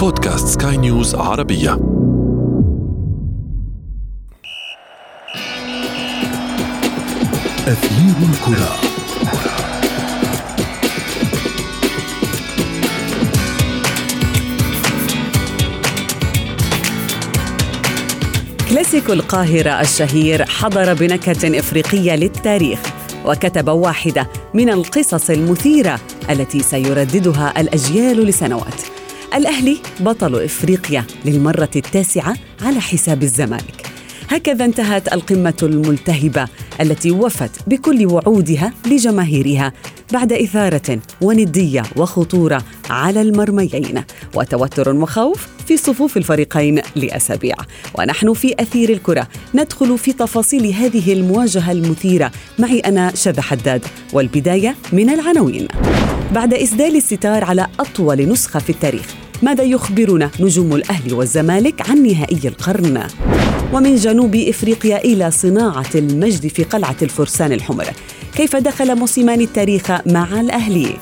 بودكاست سكاي نيوز عربية. أثير الكرة. كلاسيكو القاهرة الشهير حضر بنكهة إفريقية للتاريخ وكتب واحدة من القصص المثيرة التي سيرددها الأجيال لسنوات. الأهلي بطل إفريقيا للمرة التاسعة على حساب الزمالك. هكذا انتهت القمة الملتهبة التي وفت بكل وعودها لجماهيرها بعد إثارة وندية وخطورة على المرميين وتوتر وخوف في صفوف الفريقين لأسابيع. ونحن في أثير الكرة ندخل في تفاصيل هذه المواجهة المثيرة. معي أنا شذى حداد والبداية من العناوين. بعد إسدال الستار على أطول نسخة في التاريخ ماذا يخبرنا نجوم الأهلي والزمالك عن نهائي القرن؟ ومن جنوب إفريقيا إلى صناعة المجد في قلعة الفرسان الحمر. كيف دخل موسيماني التاريخ مع الأهلي؟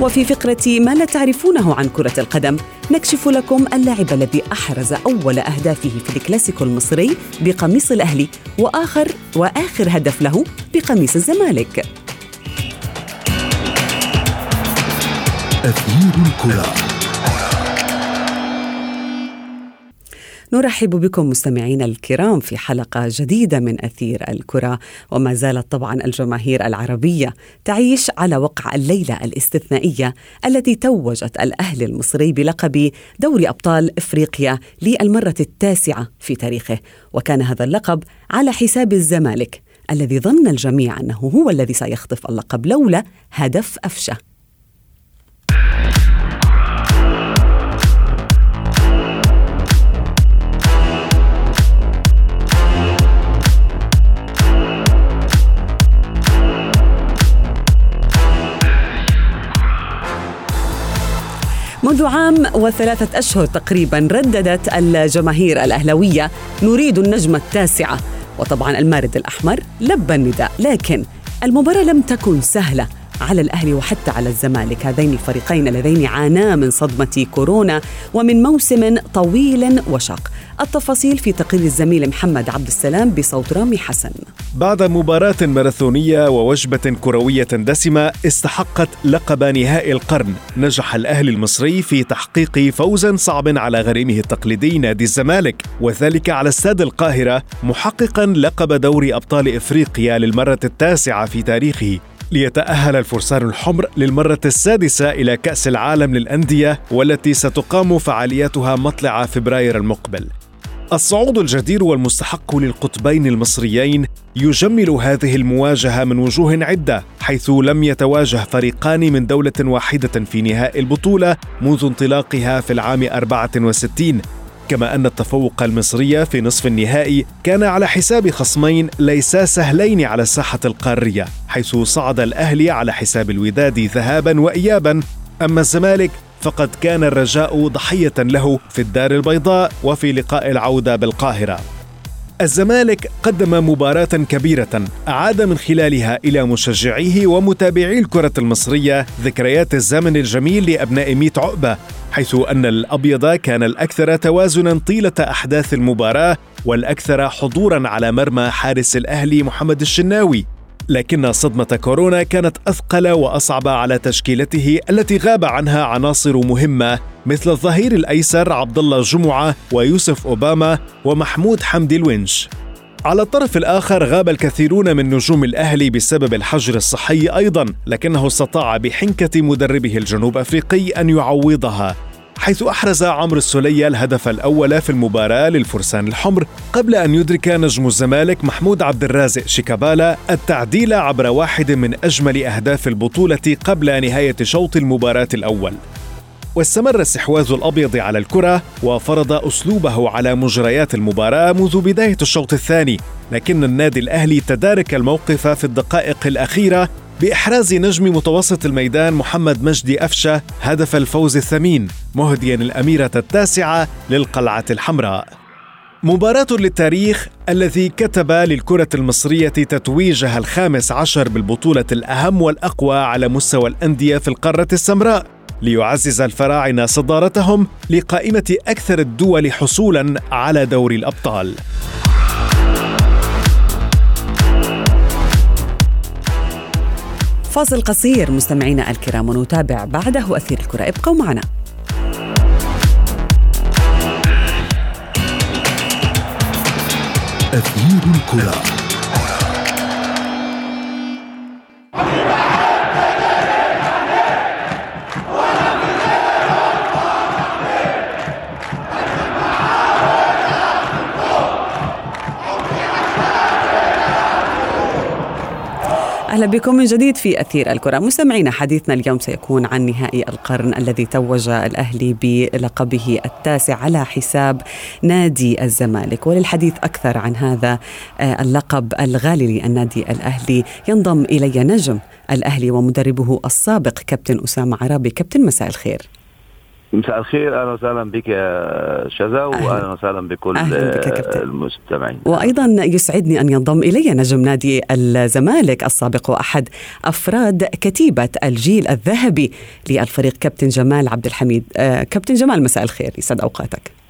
وفي فقرة ما لا تعرفونه عن كرة القدم نكشف لكم اللاعب الذي أحرز أول أهدافه في الكلاسيكو المصري بقميص الأهلي وآخر وآخر هدف له بقميص الزمالك. أثير الكرة. نرحب بكم مستمعينا الكرام في حلقة جديدة من أثير الكرة وما زالت طبعا الجماهير العربية تعيش على وقع الليلة الاستثنائية التي توجت الأهلي المصري بلقب دوري أبطال إفريقيا للمرة التاسعة في تاريخه. وكان هذا اللقب على حساب الزمالك الذي ظن الجميع أنه هو الذي سيخطف اللقب لولا هدف أفشة. منذ عام وثلاثة أشهر تقريبا رددت الجماهير الأهلوية نريد النجمة التاسعة. وطبعا المارد الأحمر لبى النداء لكن المباراة لم تكن سهلة على الأهلي وحتى على الزمالك. هذين الفريقين اللذين عانا من صدمة كورونا ومن موسم طويل وشاق. التفاصيل في تقرير الزميل محمد عبد السلام بصوت رامي حسن. بعد مباراة ماراثونية ووجبة كروية دسمة استحقت لقب نهائي القرن. نجح الأهلي المصري في تحقيق فوز صعب على غريمه التقليدي نادي الزمالك وذلك على استاد القاهرة محققا لقب دوري أبطال إفريقيا للمرة التاسعة في تاريخه. ليتأهل الفرسان الحمر للمرة السادسة إلى كأس العالم للأندية والتي ستقام فعالياتها مطلع فبراير المقبل. الصعود الجدير والمستحق للقطبين المصريين يجمل هذه المواجهة من وجوه عدة حيث لم يتواجه فريقان من دولة واحدة في نهائي البطولة منذ انطلاقها في العام 64 كما أن التفوق المصري في نصف النهائي كان على حساب خصمين ليسا سهلين على الساحة القارية حيث صعد الأهلي على حساب الوداد ذهابا وإيابا. أما الزمالك فقد كان الرجاء ضحية له في الدار البيضاء وفي لقاء العودة بالقاهرة. الزمالك قدم مباراة كبيرة أعاد من خلالها إلى مشجعيه ومتابعي الكرة المصرية ذكريات الزمن الجميل لأبناء ميت عقبة حيث أن الأبيض كان الأكثر توازنا طيلة أحداث المباراة والأكثر حضورا على مرمى حارس الأهلي محمد الشناوي. لكن صدمة كورونا كانت أثقل وأصعب على تشكيلته التي غاب عنها عناصر مهمة مثل الظهير الأيسر عبد الله جمعة ويوسف أوباما ومحمود حمدي الونش. على الطرف الآخر غاب الكثيرون من نجوم الأهلي بسبب الحجر الصحي أيضا لكنه استطاع بحنكة مدربه الجنوب أفريقي أن يعوضها. حيث أحرز عمرو السولية الهدف الأول في المباراة للفرسان الحمر قبل أن يدرك نجم الزمالك محمود عبد الرازق شيكابالا التعديل عبر واحد من أجمل أهداف البطولة قبل نهاية شوط المباراة الأول. واستمر استحواذ الأبيض على الكرة وفرض أسلوبه على مجريات المباراة منذ بداية الشوط الثاني لكن النادي الأهلي تدارك الموقف في الدقائق الأخيرة بإحراز نجم متوسط الميدان محمد مجدي أفشة هدف الفوز الثمين مهديا الأميرة التاسعة للقلعة الحمراء. مباراة للتاريخ الذي كتب للكرة المصرية تتويجها الخامس عشر بالبطولة الأهم والأقوى على مستوى الأندية في القارة السمراء ليعزز الفراعنة صدارتهم لقائمة أكثر الدول حصولا على دور الأبطال. فاصل قصير. مستمعينا الكرام ونتابع بعده أثير الكرة. ابقوا معنا. أثير الكرة. أهلا بكم من جديد في أثير الكرة. مستمعينا حديثنا اليوم سيكون عن نهائي القرن الذي توج الأهلي بلقبه التاسع على حساب نادي الزمالك. وللحديث أكثر عن هذا آه، اللقب الغالي للنادي الأهلي. ينضم إلي نجم الأهلي ومدربه السابق كابتن أسامة عرابي. كابتن مساء الخير. مساء الخير أهلا وسهلا بك يا شذا واهلا وسهلا بكل بك المستمعين. وأيضا يسعدني أن ينضم إلي نجم نادي الزمالك السابق واحد أفراد كتيبة الجيل الذهبي للفريق كابتن جمال عبد الحميد. آه، كابتن جمال مساء الخير يسعد أوقاتك.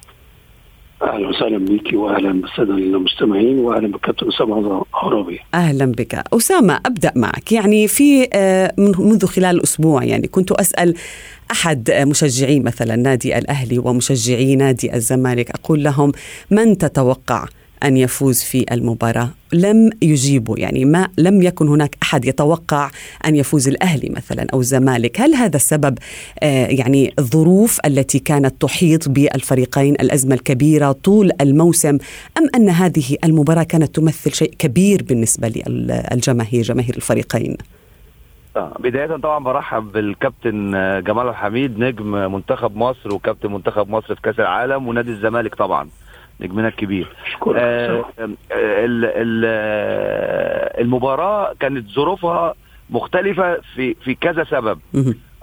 أهلا وسهلا بك واهلا بالساده المستمعين واهلا بالكابتن أسامة عرابي. أهلا بك. أسامة أبدأ معك. يعني في آه، منذ خلال أسبوع يعني كنت أسأل أحد مشجعي مثلا نادي الأهلي ومشجعي نادي الزمالك أقول لهم من تتوقع أن يفوز في المباراة. لم يجيبوا يعني ما لم يكن هناك أحد يتوقع أن يفوز الأهلي مثلا أو الزمالك. هل هذا السبب آه يعني الظروف التي كانت تحيط بالفريقين الأزمة الكبيرة طول الموسم أم أن هذه المباراة كانت تمثل شيء كبير بالنسبة للجماهير جماهير الفريقين؟ آه، بداية طبعا برحب بالكابتن آه، جمال الحميد نجم منتخب مصر وكابتن منتخب مصر في كأس العالم ونادي الزمالك طبعا. نجمنا الكبير. آه المباراة كانت ظروفها مختلفة في في كذا سبب.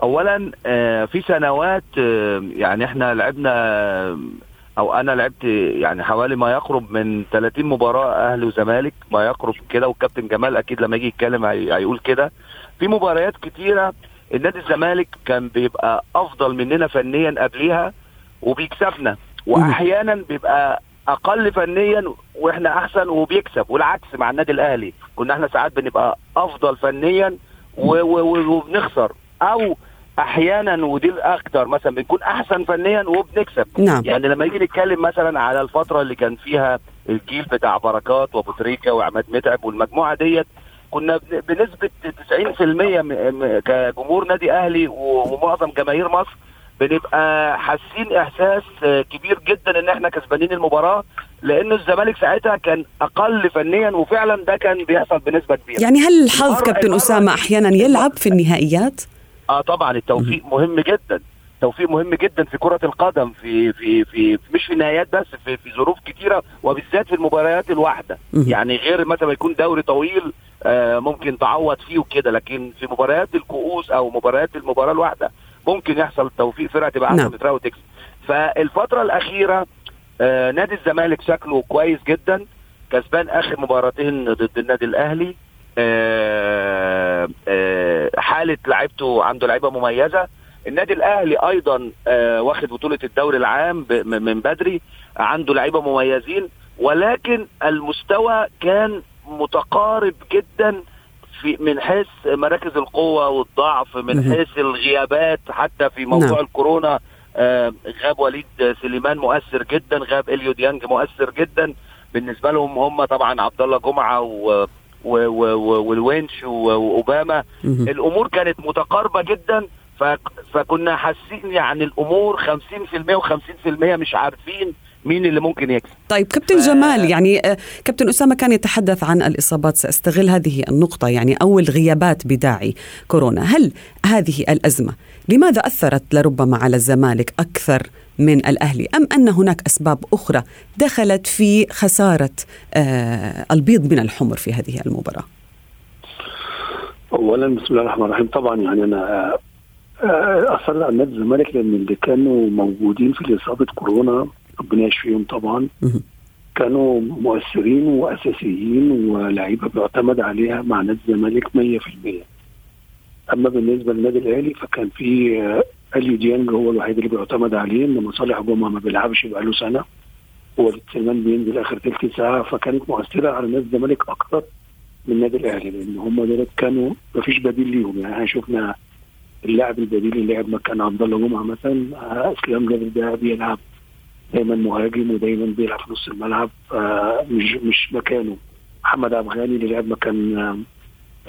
اولا آه في سنوات آه يعني إحنا لعبنا أو أنا لعبت يعني حوالي ما يقرب من 30 مباراة أهلي وزمالك ما يقرب كده والكابتن جمال أكيد لما يجي يتكلم هيقول كده. في مباريات كتيرة النادي الزمالك كان بيبقى أفضل مننا فنيا قبليها وبيكسبنا. وأحيانا بيبقى أقل فنيا وإحنا أحسن وبيكسب والعكس مع النادي الأهلي. كنا إحنا ساعات بنبقى أفضل فنيا وبنخسر. أو أحيانا ودي الأكتر مثلا بنكون أحسن فنيا وبنكسب. نعم. يعني لما يجي نتكلم مثلا على الفترة اللي كان فيها الجيل بتاع بركات وأبو تريكة وعماد متعب والمجموعة ديت كنا بنسبة 90% كجمهور نادي أهلي ومعظم جماهير مصر بنبقى حاسين إحساس كبير جدا إن إحنا كسبانين المباراة لأن الزمالك ساعتها كان أقل فنيا وفعلا ده كان بيحصل بنسبة كبيرة. يعني هل الحظ كابتن أسامة أحيانا يلعب في النهائيات؟ آه طبعا التوفيق مهم. جدا. توفيق مهم جدا في كرة القدم في في في مش في نهايات بس في في ظروف كتيرة وبالذات في المباريات الواحدة. يعني غير مثلا يكون دوري طويل آه ممكن تعوض فيه وكده لكن في مباريات الكؤوس أو مباريات المباراة الواحدة ممكن يحصل توفيق فرقة تبقى احسن نعم. وتكسب. فالفترة الأخيرة آه نادي الزمالك شكله كويس جدا كسبان آخر مباراتين ضد النادي الأهلي. آه آه حالة لعيبته عنده لعيبة مميزة. النادي الأهلي أيضا آه واخد بطولة الدوري العام من بدري عنده لعيبة مميزين ولكن المستوى كان متقارب جدا في من حيث مراكز القوة والضعف من حيث الغيابات حتى في موضوع نعم. الكورونا آه غاب وليد سليمان مؤثر جدا غاب اليو ديانج مؤثر جدا. بالنسبة لهم هم طبعا عبد الله جمعة و والونش وأوباما. الأمور كانت متقاربة جدا فكنا حاسين يعني الأمور 50% و50% مش عارفين مين اللي ممكن يكسب؟ طيب كابتن ف... جمال يعني آه، كابتن أسامة كان يتحدث عن الإصابات سأستغل هذه النقطة يعني أو الغيابات بداعي كورونا. هل هذه الأزمة لماذا أثرت لربما على الزمالك أكثر من الأهلي؟ أم أن هناك أسباب أخرى دخلت في خسارة آه البيض من الحمر في هذه المباراة؟ أولا بسم الله الرحمن الرحيم. طبعا يعني أنا اثر على نادي الزمالك لأن اللي كانوا موجودين في إصابة كورونا ربنا يشفيهم طبعا. كانوا مؤثرين وأساسيين ولاعيبة بيعتمد عليها مع نادي الزمالك 100% أما بالنسبة للنادي الأهلي فكان في اليو ديانج هو الوحيد اللي بيعتمد عليه إنما صالح جمعه ما بيلعبش بقاله سنة. وليد سليمان بينزل آخر ثلث ساعة فكانت مؤثرة على نادي الزمالك أكتر من النادي الأهلي لأن هم دول كانوا ما فيش بديل ليهم. يعني إحنا شفنا اللاعب البديل اللي لعب مكان عبد الله جمعة مثلا أسلام جابر ده بيلعب دايما مهاجم ودايما بيلعب في نص الملعب. مش مش مكانه. محمد عبد الغني اللي لعب مكان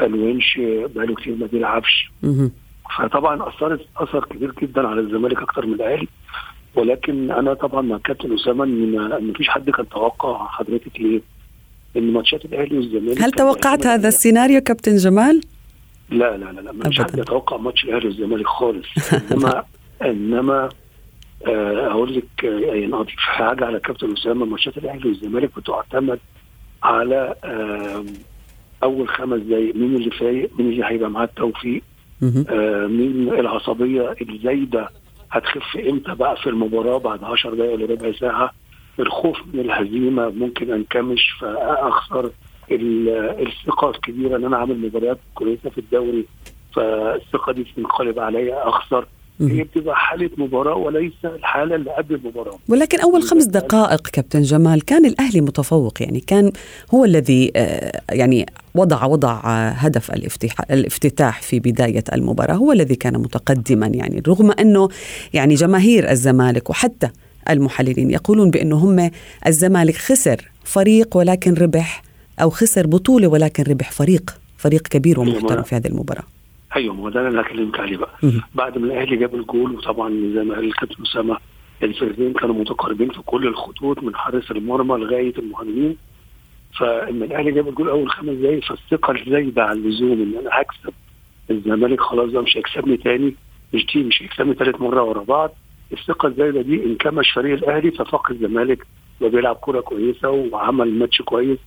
الونش بقاله كتير ما بيلعبش. فطبعا أثرت أثر كبير جدا على الزمالك أكتر من الأهلي. ولكن أنا طبعا مع كابتن أسامة إن ما فيش حد كان توقع حضرتك ليه؟ إن ماتشات الأهلي والزمالك هل توقعت هذا السيناريو كابتن جمال؟ لا لا لا, لا مش حد يتوقع ماتش الأهلي والزمالك خالص. إنما إنما آه أقول لك يعني اضيف حاجة على كابتن أسامة ماتشات الأهلي والزمالك بتعتمد على آه أول خمس دقايق مين اللي فايق مين اللي هيبقى معاه التوفيق آه مين العصبية الزايدة هتخف إمتى بقى في المباراة بعد 10 دقائق ولا ربع ساعة؟ الخوف من الهزيمة ممكن أنكمش فأخسر الثقة الكبيرة إن أنا عامل مباريات كويسة في الدوري فالثقة دي تنقلب عليا أخسر هي بتبقى حالة مباراة وليس الحالة اللي قبل المباراة. ولكن أول خمس دقائق كابتن جمال كان الأهلي متفوق يعني كان هو الذي يعني وضع وضع هدف الافتتاح في بداية المباراة. هو الذي كان متقدما يعني رغم أنه يعني جماهير الزمالك وحتى المحللين يقولون بأنه هم الزمالك خسر فريق ولكن ربح أو خسر بطولة ولكن ربح فريق فريق كبير ومحترم في هذه المباراة. أيوه ما ده اللي أنا كلمت عليه بقى. بعد ما الأهلي جاب الجول وطبعا زي ما قال الكابتن أسامة الفريقين كانوا متقاربين في كل الخطوط من حارس المرمى لغاية المهاجمين. فإن الأهلي جاب الجول أول خمس دقايق فالثقة الزايدة عن اللزوم إن أنا هكسب. الزمالك خلاص بقى مش هيكسبني تاني مش دي مش هيكسبني ثالث مرة ورا بعض. الثقة الزايدة دي انكمش فريق الأهلي ففاق الزمالك. وبيلعب كورة كويسة وعمل ماتش كويس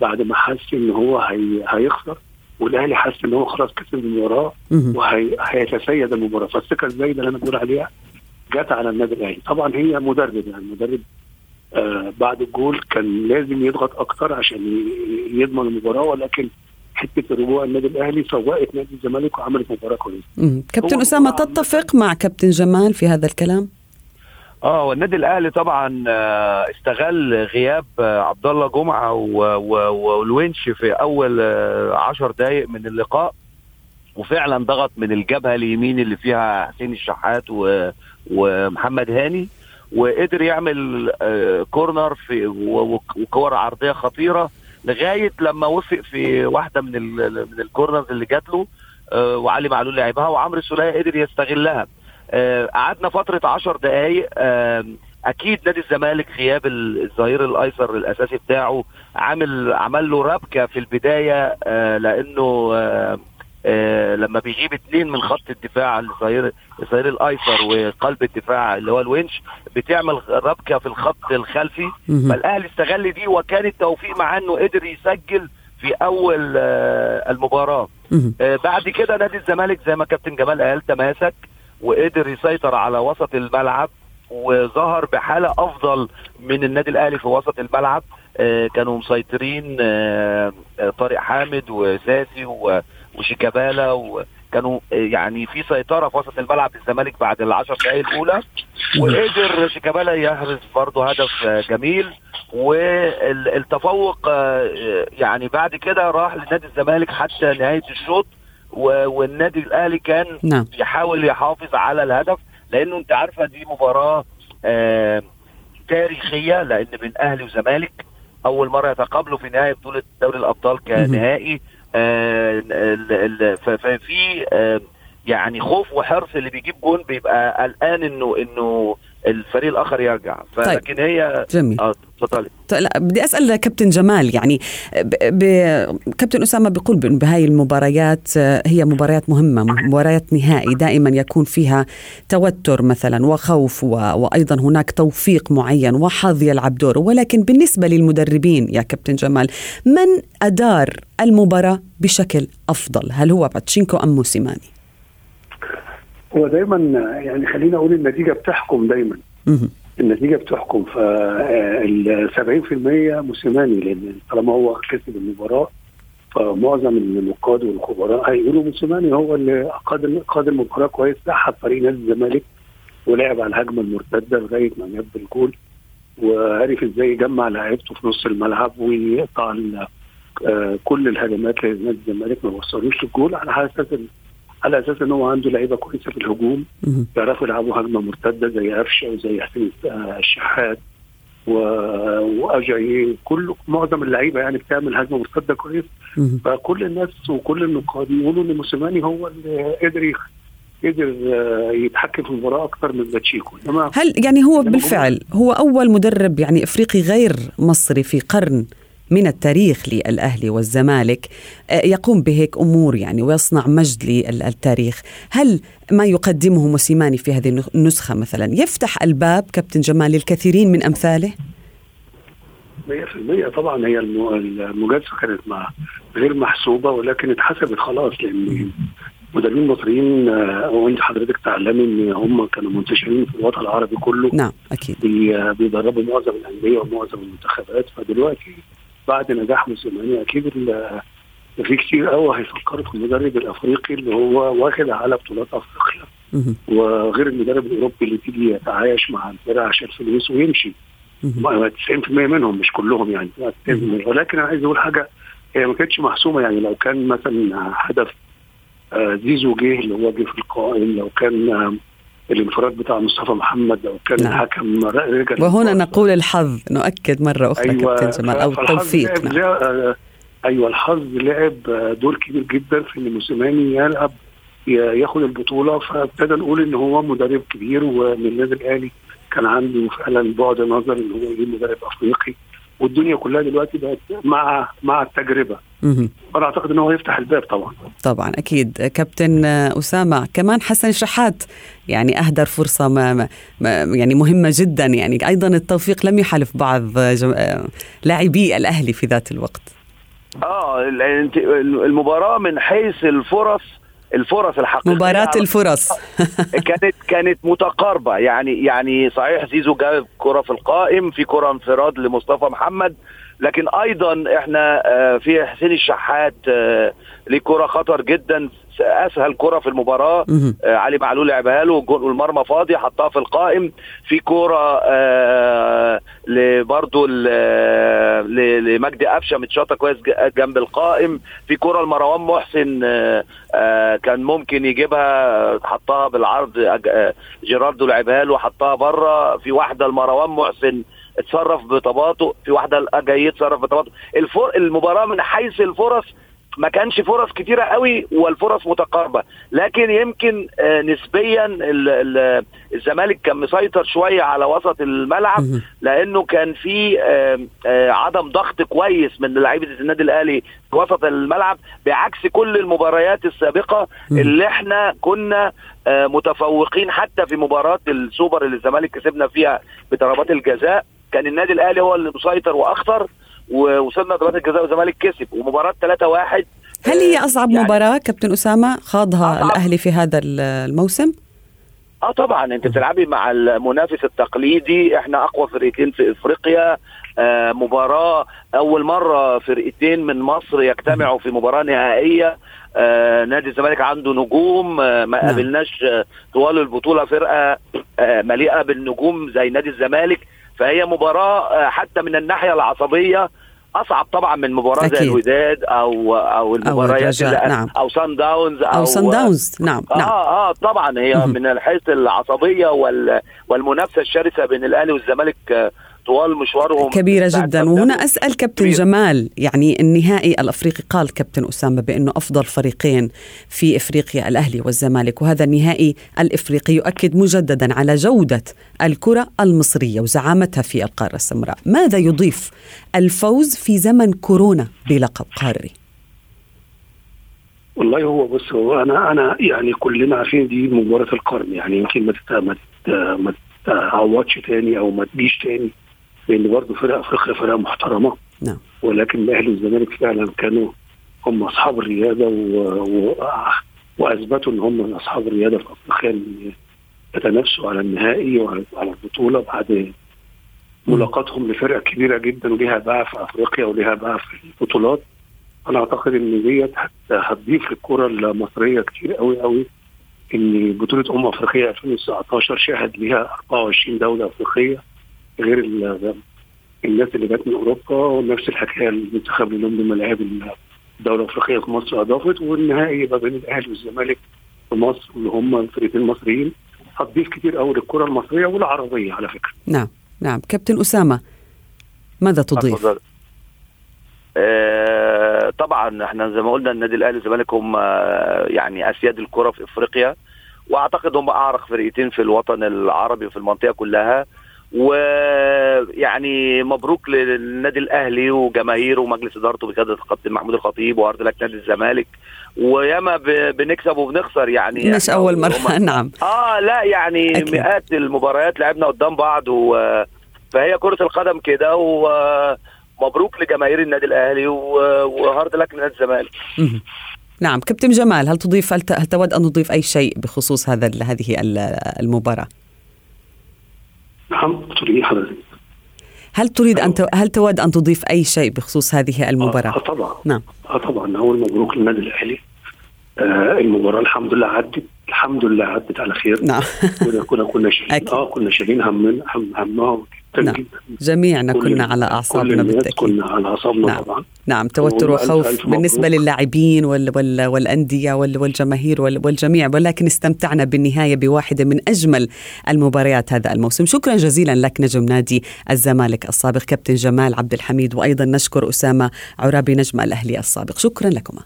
بعد ما حس إن هو هي هيخسر. والأهلي حس إن هو خلاص كسب المباراة وهيتسيد المباراة فالثقة الزايده اللي أنا بقول عليها جت على النادي الأهلي طبعا هي مدرب يعني مدرب آه بعد الجول كان لازم يضغط أكتر عشان يضمن المباراة ولكن حتة رجوع النادي الأهلي فوقت نادي الزمالك وعملت مباراة كويسة. كابتن أسامة تتفق مع كابتن جمال في هذا الكلام؟ آه والنادي الأهلي طبعا استغل غياب عبد الله جمعة والونش في أول عشر دقائق من اللقاء. وفعلا ضغط من الجبهة اليمين اللي فيها حسين الشحات ومحمد هاني. وقدر يعمل كورنر في وكور عرضية خطيرة. لغاية لما وفق في واحدة من من الكورنرز اللي جات له وعلي معلول لعبها وعمرو السوليه قدر يستغلها. قعدنا فترة 10 دقائق أكيد نادي الزمالك غياب الظهير الأيسر الأساسي بتاعه عامل عمل له ربكة في البداية لأنه لما بيجيب اثنين من خط الدفاع الظهير الظهير الأيسر وقلب الدفاع اللي هو الونش بتعمل ربكة في الخط الخلفي. فالأهلي استغل دي وكان التوفيق مع إنه قدر يسجل في أول المباراة. بعد كده نادي الزمالك زي ما كابتن جمال قال تماسك. وقدر يسيطر على وسط الملعب وظهر بحالة أفضل من النادي الأهلي في وسط الملعب. آه كانوا مسيطرين آه طارق حامد وساسي وشيكابالا وكانوا آه يعني في سيطرة في وسط الملعب للزمالك بعد العشر دقائق الأولى. وقدر شيكابالا يحرز برضه هدف جميل. والتفوق يعني بعد كده راح لنادي الزمالك حتى نهاية الشوط. والنادي الأهلي كان نعم. يحاول يحافظ على الهدف لأنه أنت عارفه دي مباراة آه تاريخية لأن بين أهلي وزمالك أول مرة يتقابلوا في نهائي بطولة دوري الأبطال كنهائي آه ففي آه يعني خوف وحرص اللي بيجيب جون بيبقى قلقان انه إنه الفريق الآخر يرجع. فلكن طيب. هي جميل. آه اتفضلي لا بدي أسأل كابتن جمال يعني ب... ب... كابتن أسامة بيقول بهاي المباريات هي مباريات مهمة مباريات نهائي دائما يكون فيها توتر مثلا وخوف و... وأيضا هناك توفيق معين وحظ يلعب دوره ولكن بالنسبة للمدربين يا كابتن جمال من أدار المباراة بشكل أفضل؟ هل هو باتشينكو أم موسيماني؟ هو دايما يعني خلينا أقول النتيجة بتحكم دايما. النتيجة بتحكم. فال 70% موسيماني لأن طالما هو كسب المباراة فمعظم النقاد والخبراء هيقولوا موسيماني هو اللي قاد قاد المباراة كويس سحب فريق نادي الزمالك ولعب على الهجمة المرتدة لغاية ما جاب الجول وعرف إزاي يجمع لعيبته في نص الملعب ويقطع آه، كل الهجمات لنادي الزمالك ما وصلوش للجول على أساس على أساس إن هو عنده لعيبة كويسة في الهجوم يعرفوا يلعبوا هجمة مرتدة زي قفشة وزي حسين الشحات واجاي كل معظم اللعيبة يعني بتعمل هجمة مرتدة كويس. فكل الناس وكل النقاد يقولوا إن موسيماني هو اللي قدر قدر آه، يتحكم في المباراة أكثر من باتشيكو. هل يعني هو بالفعل هو أول مدرب يعني إفريقي غير مصري في قرن من التاريخ للأهلي والزمالك. آه، يقوم بهيك أمور يعني ويصنع مجد للتاريخ. هل ما يقدمه موسيماني في هذه النسخة مثلا يفتح الباب كابتن جمال للكثيرين من أمثاله؟ 100% طبعا هي المجازفة كانت مع غير محسوبة ولكن اتحسبت خلاص لأن مدربين مصريين آه، وانت حضرتك تعلمي إن هم كانوا منتشرين في الوطن العربي كله. نعم أكيد. بيدربوا معظم الأندية ومعظم المنتخبات. فدلوقتي بعد نجاح موسيماني أكيد في كتير قوي هيفكروا في المدرب الأفريقي اللي هو واخد على بطولات أفريقيا. وغير المدرب الأوروبي اللي تيجي يتعايش مع الفرقة عشان فلوس ويمشي. 90% منهم مش كلهم يعني. ولكن أنا عايز أقول حاجة هي ما كانتش محسومة يعني. لو كان مثلا هدف آه، زيزو جه اللي هو جه في القائم لو كان الانفراد بتاع مصطفى محمد لو كان نعم. الحكم رجع وهنا نقول الحظ نؤكد مرة أخرى أيوة. كابتن جمال أو التوفيق نعم. آه، أيوه الحظ لعب دور كبير جدا في إن موسيماني يلعب ياخد البطولة. فابتدى نقول إن هو مدرب كبير ومن النادي الأهلي كان عنده فعلا بعد نظر إن هو يجيب مدرب أفريقي. والدنيا كلها دلوقتي بقت مع مع التجربة. أنا أعتقد إن هو يفتح الباب طبعا. طبعا أكيد. كابتن أسامة كمان حسن شحات يعني أهدر فرصة ما, ما يعني مهمة جدا. يعني أيضا التوفيق لم يحالف بعض لاعبي الأهلي في ذات الوقت. آه المباراة من حيث الفرص الفرص الحقيقية مباراة الفرص. كانت كانت متقاربة. يعني يعني صحيح زيزو جاب كرة في القائم في كرة انفراد لمصطفى محمد لكن أيضا إحنا آه، في حسين الشحات آه، ليه كره خطر جدا. أسهل كرة في المباراة. آه علي معلول لعبها له والمرمى فاضي حطها في القائم. في كورة آه برضه لمجدي قفشة متشاطة كويس جنب القائم. في كورة لمروان محسن آه آه كان ممكن يجيبها حطها بالعرض آه، جيراردو لعبها له حطها بره في واحدة لمروان محسن اتصرف بتباطؤ في واحدة جاي يتصرف بتباطؤ المباراة من حيث الفرص ما كانش فرص كتيرة قوي والفرص متقاربة. لكن يمكن آه، نسبيا الزمالك كان مسيطر شوية على وسط الملعب لأنه كان في آه، عدم ضغط كويس من لعيبة النادي الأهلي في وسط الملعب بعكس كل المباريات السابقة اللي إحنا كنا آه، متفوقين حتى في مباراة السوبر اللي الزمالك كسبنا فيها بضربات الجزاء. كان النادي الأهلي هو اللي مسيطر وأخطر. ووصلنا ضربات الجزاء والزمالك كسب ومباراة 3 1 هل هي أصعب يعني مباراة كابتن أسامة خاضها أصعب. الأهلي في هذا الموسم؟ آه طبعا أنت بتلعبي مع المنافس التقليدي إحنا أقوى فرقتين في إفريقيا آه مباراة أول مرة فرقتين من مصر يجتمعوا في مباراة نهائية آه نادي الزمالك عنده نجوم آه ما نعم. قابلناش آه طوال البطولة فرقة آه مليئة بالنجوم زي نادي الزمالك فهي مباراة آه حتى من الناحية العصبية أصعب طبعا من مباراة زي الوداد أو أو المباريات أو, نعم. أو سان داونز أو, أو سان داونز نعم آه نعم. آه طبعا هي من حيث العصبية وال والمنافسة الشرسة بين الأهلي والزمالك آه، طوال مشوارهم كبيرة جدا. وهنا أسأل كابتن كبير. جمال يعني النهائي الأفريقي قال كابتن أسامة بأنه أفضل فريقين في إفريقيا الأهلي والزمالك وهذا النهائي الإفريقي يؤكد مجددا على جودة الكرة المصرية وزعامتها في القارة السمراء. ماذا يضيف الفوز في زمن كورونا بلقب قاري؟ والله هو بص هو أنا أنا يعني كلنا عارفين دي مباراة القرن يعني يمكن ما ما تعوضش تاني أو ما تجيش تاني. لأن برضه فرق أفريقيا فرقه محترمة. نعم. ولكن الأهلي والزمالك فعلا كانوا هم أصحاب الريادة و... و... وأثبتوا إن هم أصحاب الريادة في أفريقيا يتنافسوا على النهائي وعلى البطولة بعد ملاقاتهم لفرق كبيرة جدا وليها باع في أفريقيا وليها باع في البطولات. أنا أعتقد إن ديت هتضيف للكره المصرية كتير قوي قوي إن بطولة أمم افريقيا 2019 شهد ليها 24 دولة أفريقية. غير الناس اللي جت من أوروبا ونفس الحكاية المنتخب اليوم بملاعب الدولة الأفريقية في مصر أضافت والنهائي يبقى بين الأهلي والزمالك في مصر اللي هم الفريقين المصريين هتضيف كتير قوي للكرة المصرية والعربية على فكرة. نعم نعم كابتن أسامة ماذا تضيف؟ آه طبعا إحنا زي ما قلنا النادي الأهلي والزمالك هم يعني أسياد الكرة في أفريقيا وأعتقد هم أعرق فرقتين في الوطن العربي وفي المنطقة كلها ويعني مبروك للنادي الأهلي وجماهيره ومجلس إدارته بقياده الكابتن محمود الخطيب وارض لك نادي الزمالك. وياما بنكسب وبنخسر يعني. مش أول مرة. نعم. آه لا يعني أكيد. مئات المباريات لعبنا قدام بعض و... فهي كرة القدم كده ومبروك لجماهير النادي الأهلي وهارد لك نادي الزمالك. نعم. كابتن جمال هل تضيف هل تود أن تضيف أي شيء بخصوص هذا هذه المباراة؟ نعم تريد حضرتك. هل تريد أن هل تود أن تضيف أي شيء بخصوص هذه المباراة؟ آه طبعا. نعم. آه طبعا. أول مبروك للنادي الأهلي. آه المباراة الحمد لله عدت. الحمد لله عدت على خير. نعم. كنا كنا كنا شايلين آه كنا شايلين همنا همها نعم. جميعنا كنا على أعصابنا بالتأكيد. كنا على أعصابنا نعم. طبعا. نعم. توتر وخوف بالنسبة للاعبين وال وال والأندية وال والجماهير وال والجميع ولكن استمتعنا بالنهاية بواحدة من أجمل المباريات هذا الموسم. شكرا جزيلا لك نجم نادي الزمالك السابق كابتن جمال عبد الحميد. وأيضا نشكر أسامة عرابي نجم الأهلي السابق. شكرا لكما.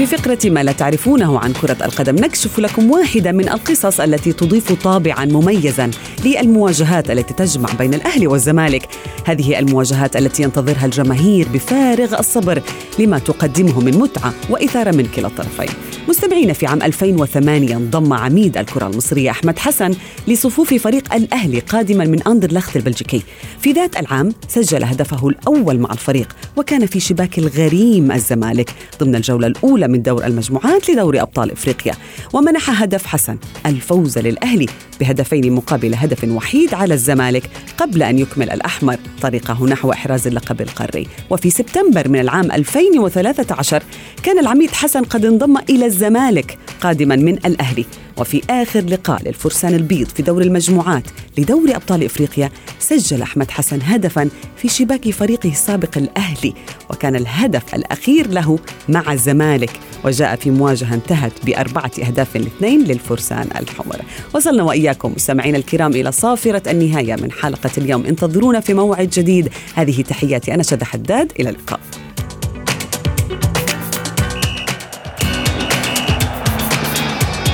في فقرة ما لا تعرفونه عن كرة القدم نكشف لكم واحدة من القصص التي تضيف طابعا مميزا. للمواجهات التي تجمع بين الأهلي والزمالك. هذه المواجهات التي ينتظرها الجماهير بفارغ الصبر لما تقدمه من متعة وإثارة من كلا الطرفين. مستمعين في عام 2008 انضم عميد الكرة المصرية أحمد حسن لصفوف فريق الأهلي قادما من أندرلخت البلجيكي. في ذات العام سجل هدفه الأول مع الفريق وكان في شباك الغريم الزمالك ضمن الجولة الأولى من دور المجموعات لدوري أبطال إفريقيا. ومنح هدف حسن الفوز للأهلي بهدفين مقابل هدف وحيد على الزمالك قبل أن يكمل الأحمر. طريقه نحو إحراز اللقب القاري. وفي سبتمبر من العام 2013 كان العميد حسن قد انضم إلى الزمالك قادما من الأهلي. وفي آخر لقاء للفرسان البيض في دور المجموعات لدوري أبطال إفريقيا سجل أحمد حسن هدفا في شباك فريقه السابق الأهلي وكان الهدف الأخير له مع الزمالك وجاء في مواجهة انتهت بأربعة أهداف لاثنين للفرسان الحمر. وصلنا وإياكم مستمعينا الكرام إلى صافرة النهاية من حلقة اليوم. انتظرونا في موعد جديد. هذه تحياتي أنا شد حداد إلى اللقاء.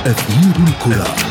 أثير الكرة.